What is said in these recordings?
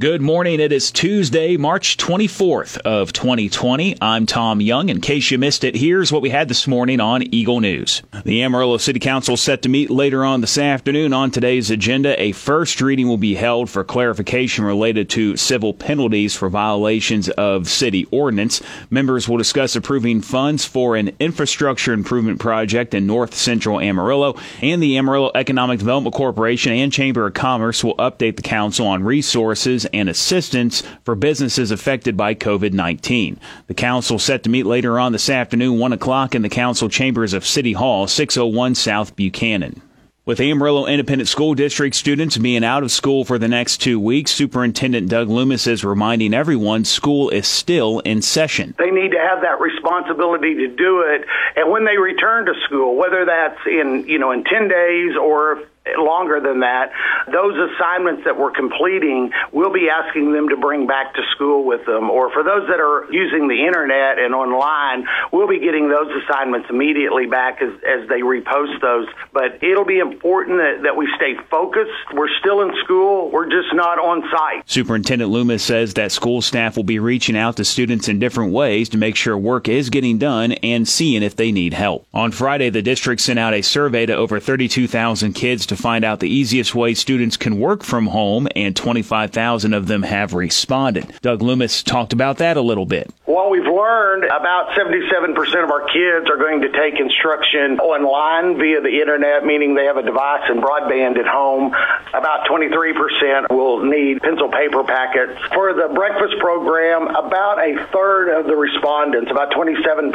Good morning. It is Tuesday, March 24th of 2020. I'm Tom Young. In case you missed it, here's what we had this morning on Eagle News. The Amarillo City Council set to meet later on this afternoon. On today's agenda, a first reading will be held for clarification related to civil penalties for violations of city ordinance. Members will discuss approving funds for an infrastructure improvement project in north central Amarillo, and the Amarillo Economic Development Corporation and Chamber of Commerce will update the council on resources and assistance for businesses affected by COVID 19. The council set to meet later on this afternoon, 1 o'clock, in the council chambers of City Hall, 601 South Buchanan. With Amarillo Independent School District students being out of school for the next two weeks, Superintendent Doug Loomis is reminding everyone school is still in session. They need to have that responsibility to do it. And when they return to school, whether that's in, you know, in 10 days or longer than that, those assignments that we're completing, we'll be asking them to bring back to school with them. Or for those that are using the internet and online, we'll be getting those assignments immediately back as, as they repost those. But it'll be important that, that we stay focused. We're still in school. We're just not on site. Superintendent Loomis says that school staff will be reaching out to students in different ways to make sure work is getting done and seeing if they need help. On Friday, the district sent out a survey to over 32,000 kids to find out the easiest way students can work from home, and 25,000 of them have responded. Doug Loomis talked about that a little bit. Well, we've learned about 77% of our kids are going to take instruction online via the internet, meaning they have a device and broadband at home. About 23% will need pencil paper packets. For the breakfast program, about a third of the respondents, about 27%,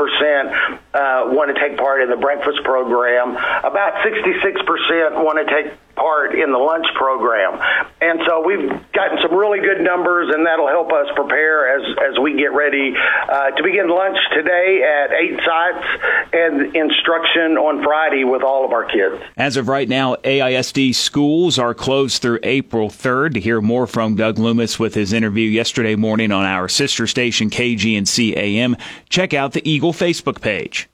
uh, want to take part in the breakfast program. About 66% want to take part in the lunch program. And so we've gotten some really good numbers, and that'll help us prepare as, as we get ready uh, to begin lunch today at eight sites and instruction on Friday with all of our kids. As of right now, AISD schools are closed through April 3rd. To hear more from Doug Loomis with his interview yesterday morning on our sister station KGNC AM, check out the Eagle Facebook page.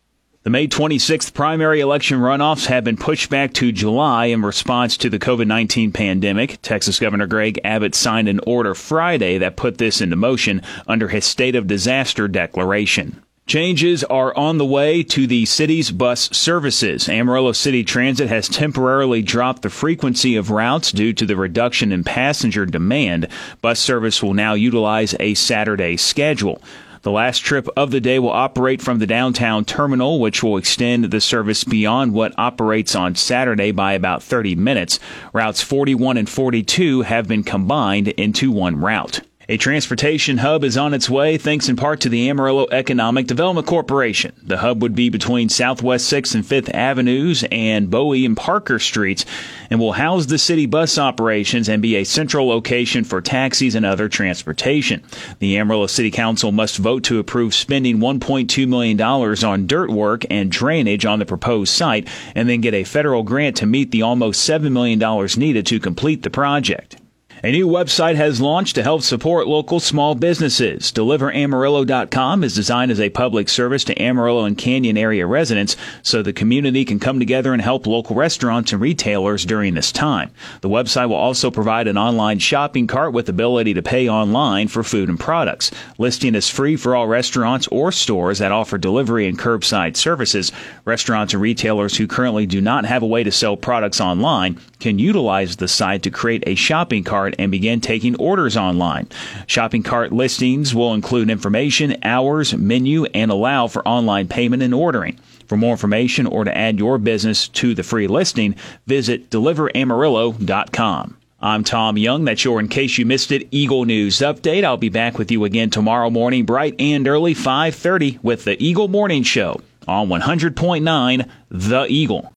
The May 26th primary election runoffs have been pushed back to July in response to the COVID 19 pandemic. Texas Governor Greg Abbott signed an order Friday that put this into motion under his state of disaster declaration. Changes are on the way to the city's bus services. Amarillo City Transit has temporarily dropped the frequency of routes due to the reduction in passenger demand. Bus service will now utilize a Saturday schedule. The last trip of the day will operate from the downtown terminal, which will extend the service beyond what operates on Saturday by about 30 minutes. Routes 41 and 42 have been combined into one route. A transportation hub is on its way thanks in part to the Amarillo Economic Development Corporation. The hub would be between Southwest 6th and 5th Avenues and Bowie and Parker Streets and will house the city bus operations and be a central location for taxis and other transportation. The Amarillo City Council must vote to approve spending $1.2 million on dirt work and drainage on the proposed site and then get a federal grant to meet the almost $7 million needed to complete the project. A new website has launched to help support local small businesses. DeliverAmarillo.com is designed as a public service to Amarillo and Canyon area residents so the community can come together and help local restaurants and retailers during this time. The website will also provide an online shopping cart with the ability to pay online for food and products. Listing is free for all restaurants or stores that offer delivery and curbside services. Restaurants and retailers who currently do not have a way to sell products online can utilize the site to create a shopping cart cart and begin taking orders online. Shopping cart listings will include information, hours, menu, and allow for online payment and ordering. For more information or to add your business to the free listing, visit deliveramarillo.com. I'm Tom Young. That's your In Case You Missed It Eagle News Update. I'll be back with you again tomorrow morning, bright and early, 5.30 with the Eagle Morning Show on 100.9 The Eagle.